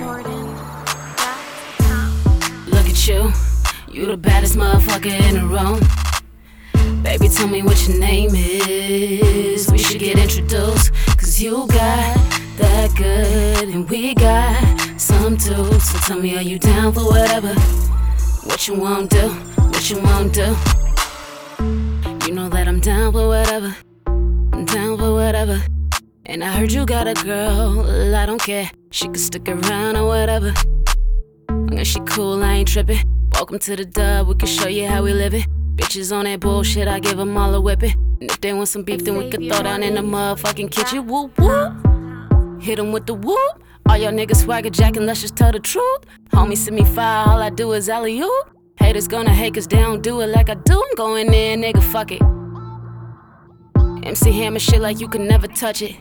Look at you, you the baddest motherfucker in the room. Baby, tell me what your name is. We should get introduced, cause you got that good, and we got some too. So tell me, are you down for whatever? What you want do? What you want do? You know that I'm down for whatever. I'm down for whatever. And I heard you got a girl, I don't care. She could stick around or whatever. Long as she cool, I ain't trippin'. Welcome to the dub, we can show you how we live it. Bitches on that bullshit, I give them all a whipping. And if they want some beef, then we could throw down in the motherfucking kitchen. Whoop whoop. Hit 'em with the whoop. All y'all niggas swagger jacking, let's just tell the truth. Homie, send me fire, all I do is alley oop. Haters gonna hate cause they don't do it like I do. I'm going in, nigga, fuck it. MC Hammer shit like you can never touch it.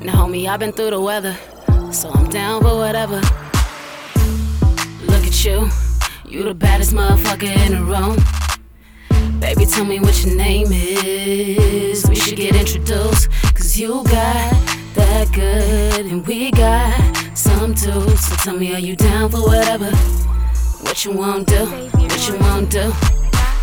And homie, I've been through the weather, so I'm down for whatever. Look at you, you the baddest motherfucker in the room. Baby, tell me what your name is. We should get introduced, cause you got that good, and we got some too. So tell me, are you down for whatever? What you want to do? What you want to do?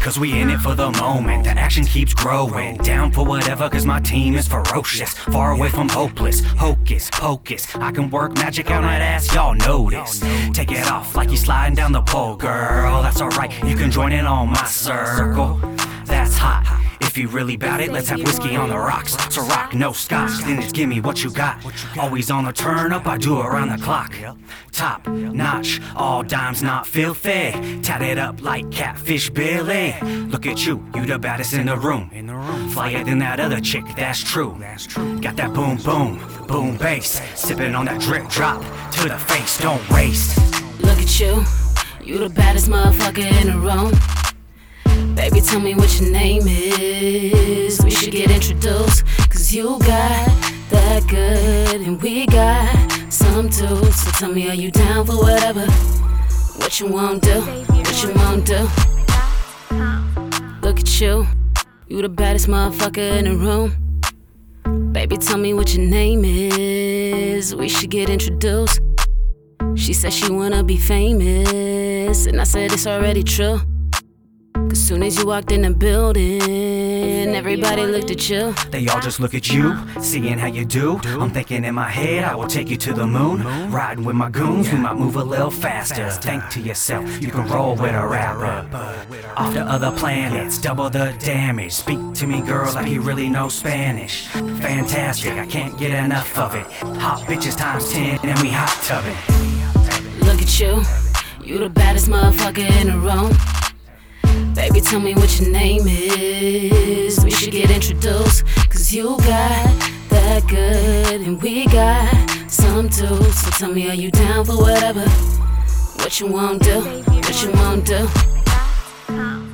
Cause we in it for the moment, the action keeps growing. Down for whatever, cause my team is ferocious. Far away from hopeless, hocus pocus. I can work magic on that ass, y'all notice. Take it off like you sliding down the pole, girl. That's alright, you can join in on my circle. That's hot. If you really bout it, let's have whiskey on the rocks. So rock, no scotch, then just give me what you got. Always on the turn up, I do it around the clock. Top notch, all dimes not filthy. Tatted up like catfish Billy. Look at you, you the baddest in the room. Flyer than that other chick, that's true. Got that boom boom, boom bass. Sipping on that drip drop to the face, don't waste. Look at you, you the baddest motherfucker in the room. Baby, tell me what your name is. We should get introduced, cause you got that good, and we got some too. So tell me, are you down for whatever? What you wanna do? What you wanna do? Look at you, you the baddest motherfucker in the room. Baby, tell me what your name is. We should get introduced. She said she wanna be famous, and I said it's already true. Cause soon as you walked in the building, everybody looked at you. They all just look at you, seeing how you do. I'm thinking in my head, I will take you to the moon. Riding with my goons, we might move a little faster. Think to yourself, you can roll with a rapper. Off to other planets, double the damage. Speak to me, girl, like you really know Spanish. Fantastic, I can't get enough of it. Hot bitches times 10, and we hot tubbing. Look at you, you the baddest motherfucker in the room. Baby, tell me what your name is. We should get introduced, cause you got that good, and we got some too. So tell me, are you down for whatever? What you want do? What you want do?